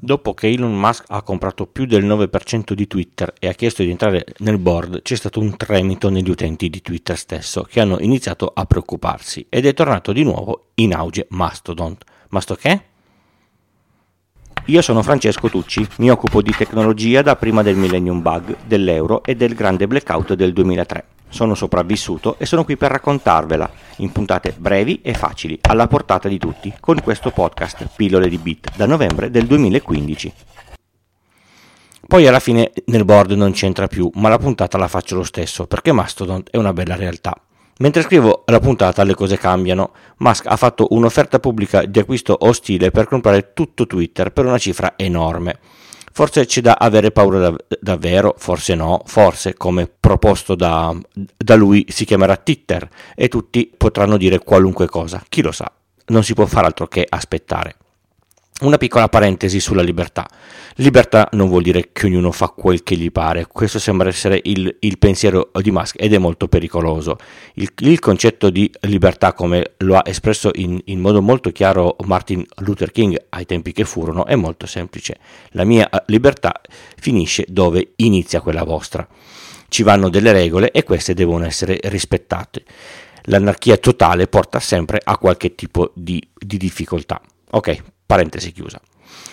Dopo che Elon Musk ha comprato più del 9% di Twitter e ha chiesto di entrare nel board, c'è stato un tremito negli utenti di Twitter stesso che hanno iniziato a preoccuparsi ed è tornato di nuovo in auge Mastodon. Masto che? Io sono Francesco Tucci, mi occupo di tecnologia da prima del Millennium Bug, dell'euro e del grande blackout del 2003. Sono sopravvissuto e sono qui per raccontarvela in puntate brevi e facili, alla portata di tutti, con questo podcast Pillole di Bit da novembre del 2015. Poi alla fine nel board non c'entra più, ma la puntata la faccio lo stesso perché Mastodon è una bella realtà. Mentre scrivo la puntata le cose cambiano. Musk ha fatto un'offerta pubblica di acquisto ostile per comprare tutto Twitter per una cifra enorme. Forse c'è da avere paura dav- davvero, forse no, forse come proposto da, da lui si chiamerà Twitter e tutti potranno dire qualunque cosa, chi lo sa, non si può fare altro che aspettare. Una piccola parentesi sulla libertà. Libertà non vuol dire che ognuno fa quel che gli pare, questo sembra essere il, il pensiero di Musk ed è molto pericoloso. Il, il, concetto di libertà, come lo ha espresso in, in, modo molto chiaro Martin Luther King ai tempi che furono, è molto semplice. La mia eh, libertà finisce dove inizia quella vostra. Ci vanno delle regole e queste devono essere rispettate. L'anarchia totale porta sempre a qualche tipo di, di difficoltà. Ok, Parentesi chiusa.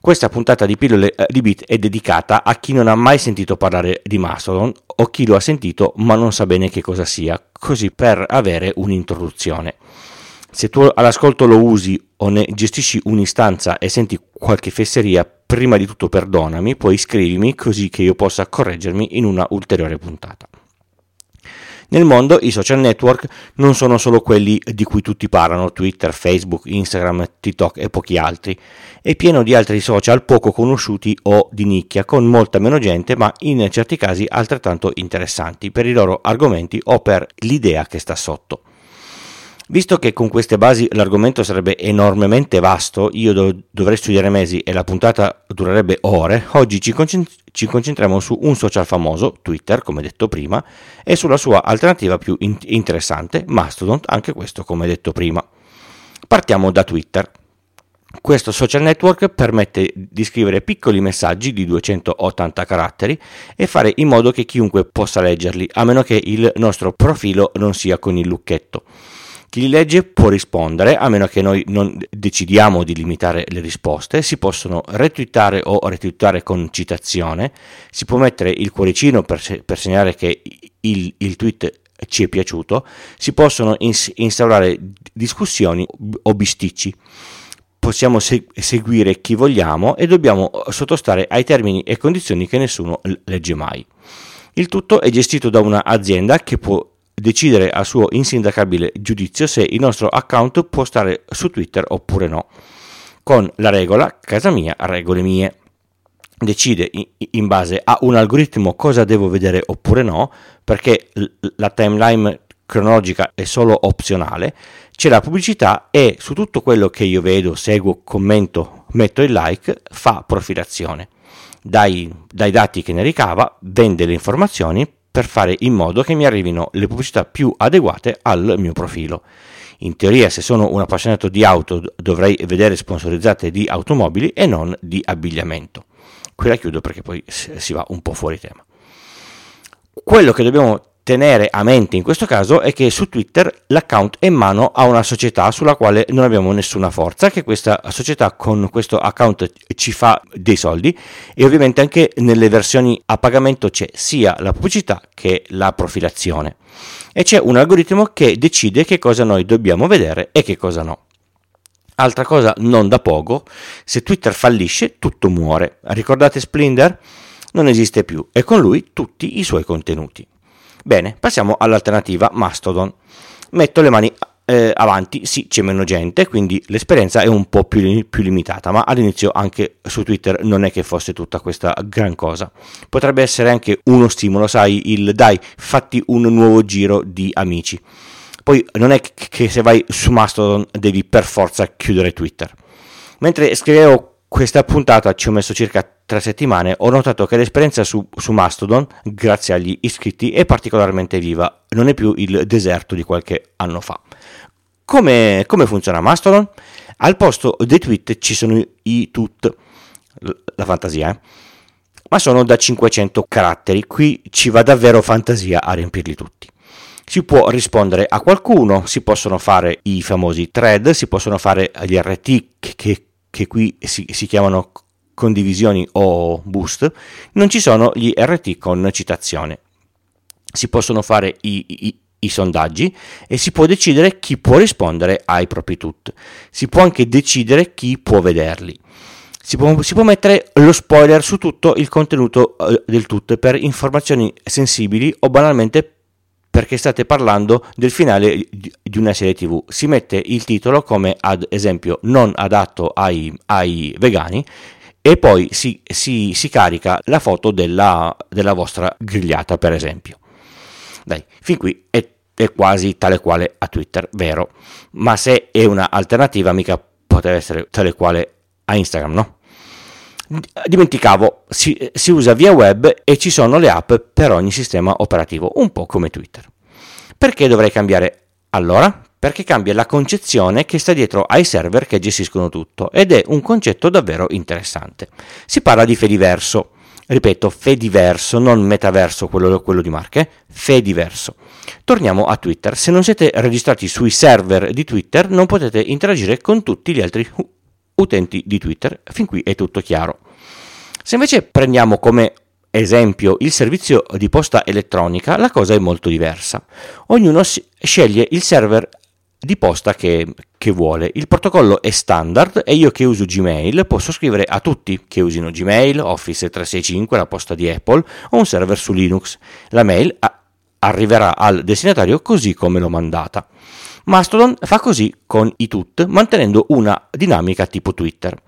Questa puntata di pillole eh, di bit è dedicata a chi non ha mai sentito parlare di Mastodon o chi lo ha sentito ma non sa bene che cosa sia, così per avere un'introduzione. Se tu all'ascolto lo usi o ne gestisci un'istanza e senti qualche fesseria, prima di tutto perdonami, poi iscrivimi così che io possa correggermi in una ulteriore puntata. Nel mondo i social network non sono solo quelli di cui tutti parlano, Twitter, Facebook, Instagram, TikTok e pochi altri. È pieno di altri social poco conosciuti o di nicchia, con molta meno gente, ma in certi casi altrettanto interessanti per i loro argomenti o per l'idea che sta sotto. Visto che con queste basi l'argomento sarebbe enormemente vasto, io do- dovrei studiare mesi e la puntata durerebbe ore, oggi ci, concent- ci, concentriamo su un social famoso, Twitter, come detto prima, e sulla sua alternativa più in- interessante, Mastodon, anche questo come detto prima. Partiamo da Twitter. Questo social network permette di scrivere piccoli messaggi di 280 caratteri e fare in modo che chiunque possa leggerli, a meno che il nostro profilo non sia con il lucchetto. Chi li legge può rispondere, a meno che noi non decidiamo di limitare le risposte, si possono retweetare o retweetare con citazione, si può mettere il cuoricino per, se- per segnare che il, il tweet ci è piaciuto, si possono ins- instaurare discussioni o bisticci possiamo se- seguire chi vogliamo e dobbiamo sottostare ai termini e condizioni che nessuno legge mai. Il tutto è gestito da un'azienda che può decidere a suo insindacabile giudizio se il nostro account può stare su Twitter oppure no. Con la regola casa mia, regole mie. Decide in base a un algoritmo cosa devo vedere oppure no, perché la timeline cronologica è solo opzionale, c'è la pubblicità e su tutto quello che io vedo, seguo, commento, metto il like, fa profilazione. Dai, dai dati che ne ricava, vende le informazioni per fare in modo che mi arrivino le pubblicità più adeguate al mio profilo. In teoria, se sono un appassionato di auto, dovrei vedere sponsorizzate di automobili e non di abbigliamento. Qui la chiudo perché poi si va un po' fuori tema. Quello che dobbiamo tenere a mente in questo caso è che su Twitter l'account è in mano a una società sulla quale non abbiamo nessuna forza, che questa società con questo account ci fa dei soldi e ovviamente anche nelle versioni a pagamento c'è sia la pubblicità che la profilazione e c'è un algoritmo che decide che cosa noi dobbiamo vedere e che cosa no. Altra cosa non da poco, se Twitter fallisce tutto muore. Ricordate Splinder? Non esiste più e con lui tutti i suoi contenuti. Bene, passiamo all'alternativa Mastodon. Metto le mani eh, avanti, sì, c'è meno gente, quindi l'esperienza è un po' più, più, limitata, ma all'inizio anche su Twitter non è che fosse tutta questa gran cosa. Potrebbe essere anche uno stimolo, sai, il dai, fatti un nuovo giro di amici. Poi non è che se vai su Mastodon devi per forza chiudere Twitter. Mentre scrivevo questa puntata ci ho messo circa tre settimane, ho notato che l'esperienza su, su, Mastodon, grazie agli iscritti, è particolarmente viva, non è più il deserto di qualche anno fa. Come, come funziona Mastodon? Al posto dei tweet ci sono i tut. la fantasia, eh? ma sono da 500 caratteri, qui ci va davvero fantasia a riempirli tutti. Si può rispondere a qualcuno, si possono fare i famosi thread, si possono fare gli RT che, che qui si, si chiamano condivisioni o boost, non ci sono gli RT con citazione. Si possono fare i, i, i sondaggi e si può decidere chi può rispondere ai propri tut. Si può anche decidere chi può vederli. Si può, si può mettere lo spoiler su tutto il contenuto eh, del tut per informazioni sensibili o banalmente perché state parlando del finale di una serie tv. Si mette il titolo come ad esempio non adatto ai, ai vegani e poi si, si, si carica la foto della, della, vostra grigliata per esempio. Dai, fin qui è, è quasi tale quale a Twitter, vero? Ma se è un'alternativa mica potrebbe essere tale quale a Instagram, no? Dimenticavo, si, si, usa via web e ci sono le app per ogni sistema operativo, un po' come Twitter. Perché dovrei cambiare allora? Perché cambia la concezione che sta dietro ai server che gestiscono tutto ed è un concetto davvero interessante. Si parla di Fediverso, ripeto, Fediverso, non metaverso, quello, quello di Marche, Fediverso. Torniamo a Twitter. Se non siete registrati sui server di Twitter, non potete interagire con tutti gli altri utenti di Twitter. Fin qui è tutto chiaro. Se invece prendiamo come esempio il servizio di posta elettronica, la cosa è molto diversa. Ognuno sceglie il server di posta che, che, vuole. Il protocollo è standard e io che uso Gmail posso scrivere a tutti che usino Gmail, Office 365, la posta di Apple o un server su Linux. La mail a- arriverà al destinatario così come l'ho mandata. Mastodon fa così con i tut, mantenendo una dinamica tipo Twitter.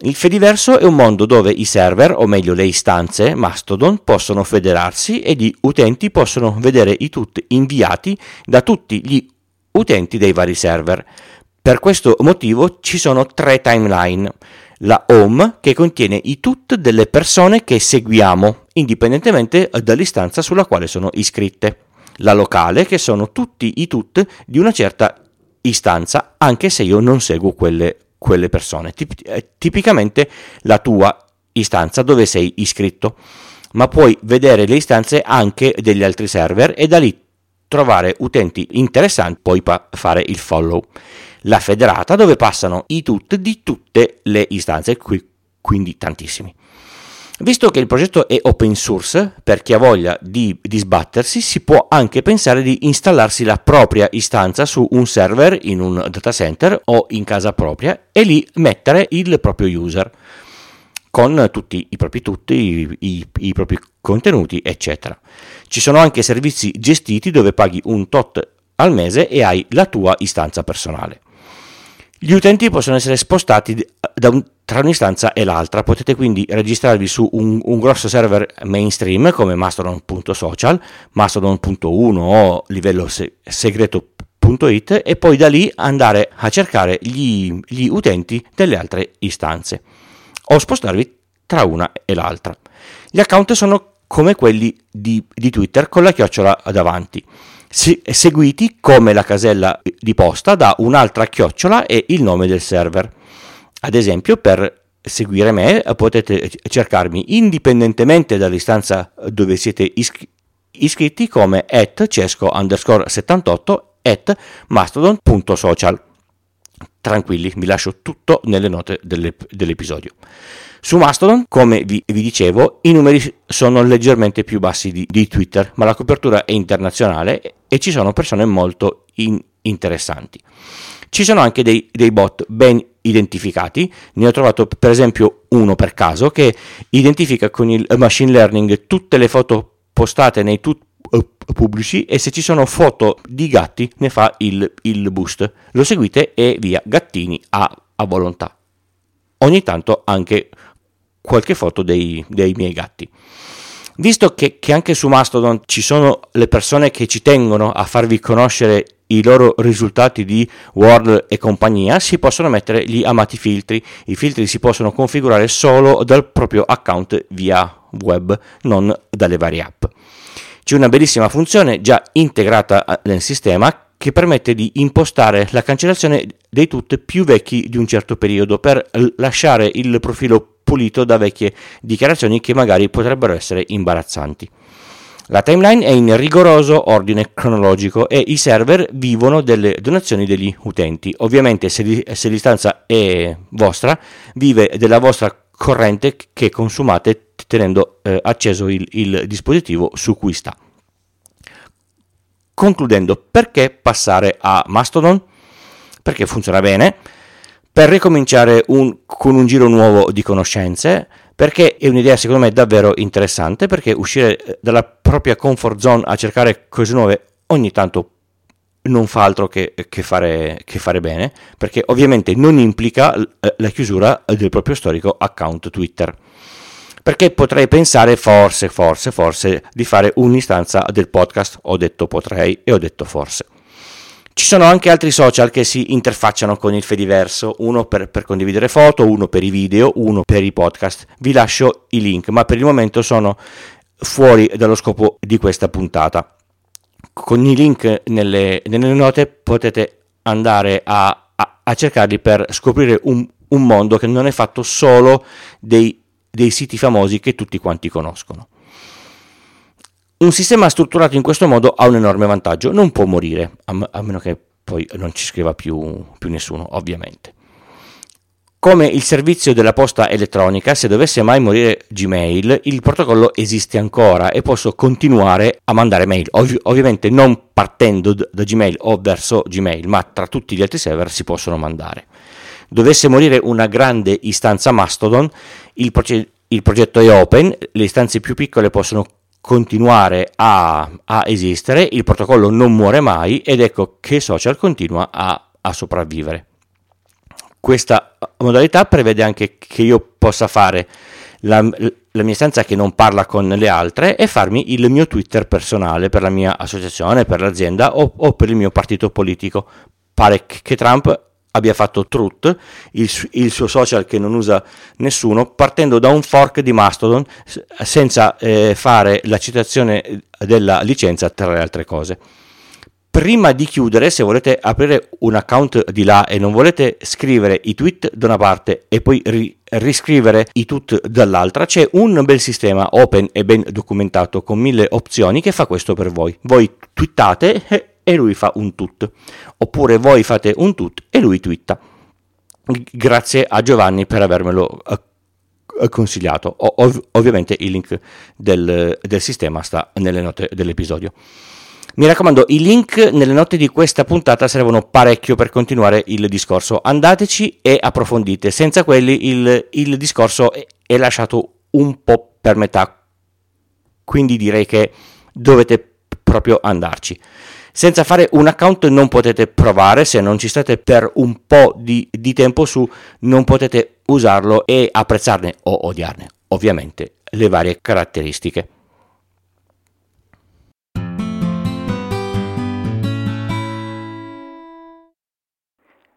Il Fediverso è un mondo dove i server, o meglio le istanze Mastodon, possono federarsi ed i utenti possono vedere i tut inviati da tutti gli utenti dei vari server. Per questo motivo ci sono tre timeline. La home che contiene i tut delle persone che seguiamo, indipendentemente dall'istanza sulla quale sono iscritte la locale, che sono tutti i tut di una certa istanza, anche se io non seguo quelle, quelle persone. Tip- eh, tipicamente la tua istanza dove sei iscritto, ma puoi vedere le istanze anche degli altri server e da lì trovare utenti interessanti, poi pa- fare il follow. La federata dove passano i tut di tutte le istanze, qui, quindi tantissimi. Visto che il progetto è open source, per chi ha voglia di, di, sbattersi, si può anche pensare di installarsi la propria istanza su un server in un data center o in casa propria e lì mettere il proprio user con tutti i propri tutti, i, i, i propri contenuti, eccetera. Ci sono anche servizi gestiti dove paghi un tot al mese e hai la tua istanza personale. Gli utenti possono essere spostati un, tra un'istanza e l'altra, potete quindi registrarvi su un, un grosso server mainstream come mastodon.social, mastodon.1 o livello se, segreto.it e poi da lì andare a cercare gli, gli utenti delle altre istanze o spostarvi tra una e l'altra. Gli account sono come quelli di, di Twitter con la chiocciola davanti seguiti come la casella di posta da un'altra chiocciola e il nome del server. Ad esempio, per seguire me potete cercarmi indipendentemente dall'istanza dove siete iscri- iscritti come at cesco underscore 78 at mastodon.social. Tranquilli, vi lascio tutto nelle note dell'ep- dell'episodio. Su Mastodon, come vi, vi, dicevo, i numeri sono leggermente più bassi di, di, Twitter, ma la copertura è internazionale e ci sono persone molto in, interessanti. Ci sono anche dei, dei bot ben identificati, ne ho trovato per esempio uno per caso che identifica con il machine learning tutte le foto postate nei eh, pubblici e se ci sono foto di gatti ne fa il, il boost. Lo seguite e via, gattini a, a volontà. Ogni tanto anche qualche foto dei, dei miei gatti. Visto che, che, anche su Mastodon ci sono le persone che ci tengono a farvi conoscere i loro risultati di Word e compagnia, si possono mettere gli amati filtri. I filtri si possono configurare solo dal proprio account via web, non dalle varie app. C'è una bellissima funzione già integrata eh, nel sistema che permette di impostare la cancellazione dei tweet più vecchi di un certo periodo per lasciare il profilo pulito da vecchie dichiarazioni che magari potrebbero essere imbarazzanti. La timeline è in rigoroso ordine cronologico e i server vivono delle donazioni degli utenti. Ovviamente se l'istanza è vostra, vive della vostra corrente che consumate tenendo eh, acceso il, il dispositivo su cui sta. Concludendo, perché passare a Mastodon? Perché funziona bene, per ricominciare un, con un giro nuovo di conoscenze, perché è un'idea secondo me davvero interessante, perché uscire eh, dalla propria comfort zone a cercare cose nuove ogni tanto non fa altro che, che, fare, che fare, bene, perché ovviamente non implica eh, la chiusura del proprio storico account Twitter. Perché potrei pensare forse, forse, forse di fare un'istanza del podcast, ho detto potrei e ho detto forse. Ci sono anche altri social che si interfacciano con il Fediverso, uno per, per, condividere foto, uno per i video, uno per i podcast. Vi lascio i link, ma per il momento sono fuori dallo scopo di questa puntata. Con i link nelle, nelle note potete andare a, a, a cercarli per scoprire un, un, mondo che non è fatto solo dei, dei siti famosi che tutti quanti conoscono. Un sistema strutturato in questo modo ha un enorme vantaggio, non può morire, a, meno che poi non ci scriva più, più nessuno, ovviamente. Come il servizio della posta elettronica, se dovesse mai morire Gmail, il protocollo esiste ancora e posso continuare a mandare mail, Ov- ovviamente non partendo d- da Gmail o verso Gmail, ma tra tutti gli altri server si possono mandare. Dovesse morire una grande istanza Mastodon, il, proce- il progetto è open, le istanze più piccole possono continuare a, a, esistere, il protocollo non muore mai ed ecco che social continua a, a sopravvivere. Questa modalità prevede anche che io possa fare la, la, mia stanza che non parla con le altre e farmi il mio Twitter personale per la mia associazione, per l'azienda o, o per il mio partito politico. Pare che Trump abbia fatto Truth, il, il, suo social che non usa nessuno, partendo da un fork di Mastodon senza eh, fare la citazione della licenza tra le altre cose. Prima di chiudere, se volete aprire un account di là e non volete scrivere i tweet da una parte e poi ri- riscrivere i tweet dall'altra, c'è un bel sistema open e ben documentato con mille opzioni che fa questo per voi. Voi twittate e lui fa un tut, oppure voi fate un tut e lui twitta. Grazie a Giovanni per avermelo eh, consigliato. Ov- ovviamente il link del, del sistema sta nelle note dell'episodio. Mi raccomando, i link nelle note di questa puntata servono parecchio per continuare il discorso. Andateci e approfondite. Senza quelli il, il discorso è, lasciato un po' per metà. Quindi direi che dovete proprio andarci. Senza fare un account non potete provare, se non ci state per un po' di, di tempo su, non potete usarlo e apprezzarne o odiarne, ovviamente, le varie caratteristiche.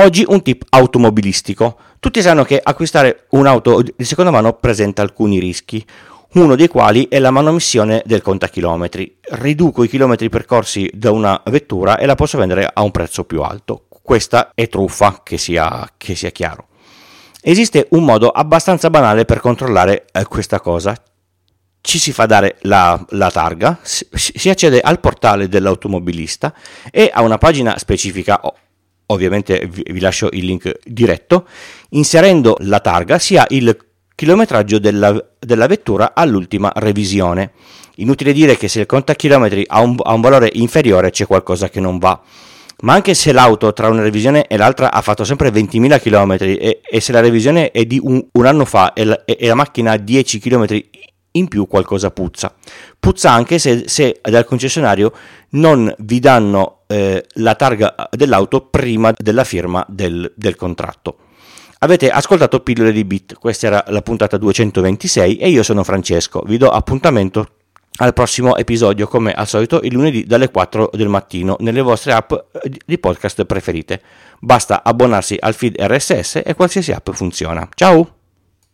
Oggi un tip automobilistico. Tutti sanno che acquistare un'auto di seconda mano presenta alcuni rischi uno dei quali è la manomissione del contachilometri. Riduco i chilometri percorsi da una vettura e la posso vendere a un prezzo più alto. Questa è truffa, che sia, che sia chiaro. Esiste un modo abbastanza banale per controllare eh, questa cosa. Ci si fa dare la, la targa, si, si accede al portale dell'automobilista e a una pagina specifica ovviamente vi, lascio il link diretto, inserendo la targa sia il chilometraggio della, della vettura all'ultima revisione. Inutile dire che se il contachilometri ha un, ha un valore inferiore c'è qualcosa che non va ma anche se l'auto tra una revisione e l'altra ha fatto sempre 20.000 km e, e se la revisione è di un, un anno fa e la, e la, macchina ha 10 km in più qualcosa puzza. Puzza anche se, se dal concessionario non vi danno eh, la targa dell'auto prima della firma del, del contratto. Avete ascoltato Pillole di Bit, questa era la puntata 226 e io sono Francesco. Vi do appuntamento al prossimo episodio come al solito il lunedì dalle 4 del mattino nelle vostre app eh, di podcast preferite. Basta abbonarsi al feed RSS e qualsiasi app funziona. Ciao!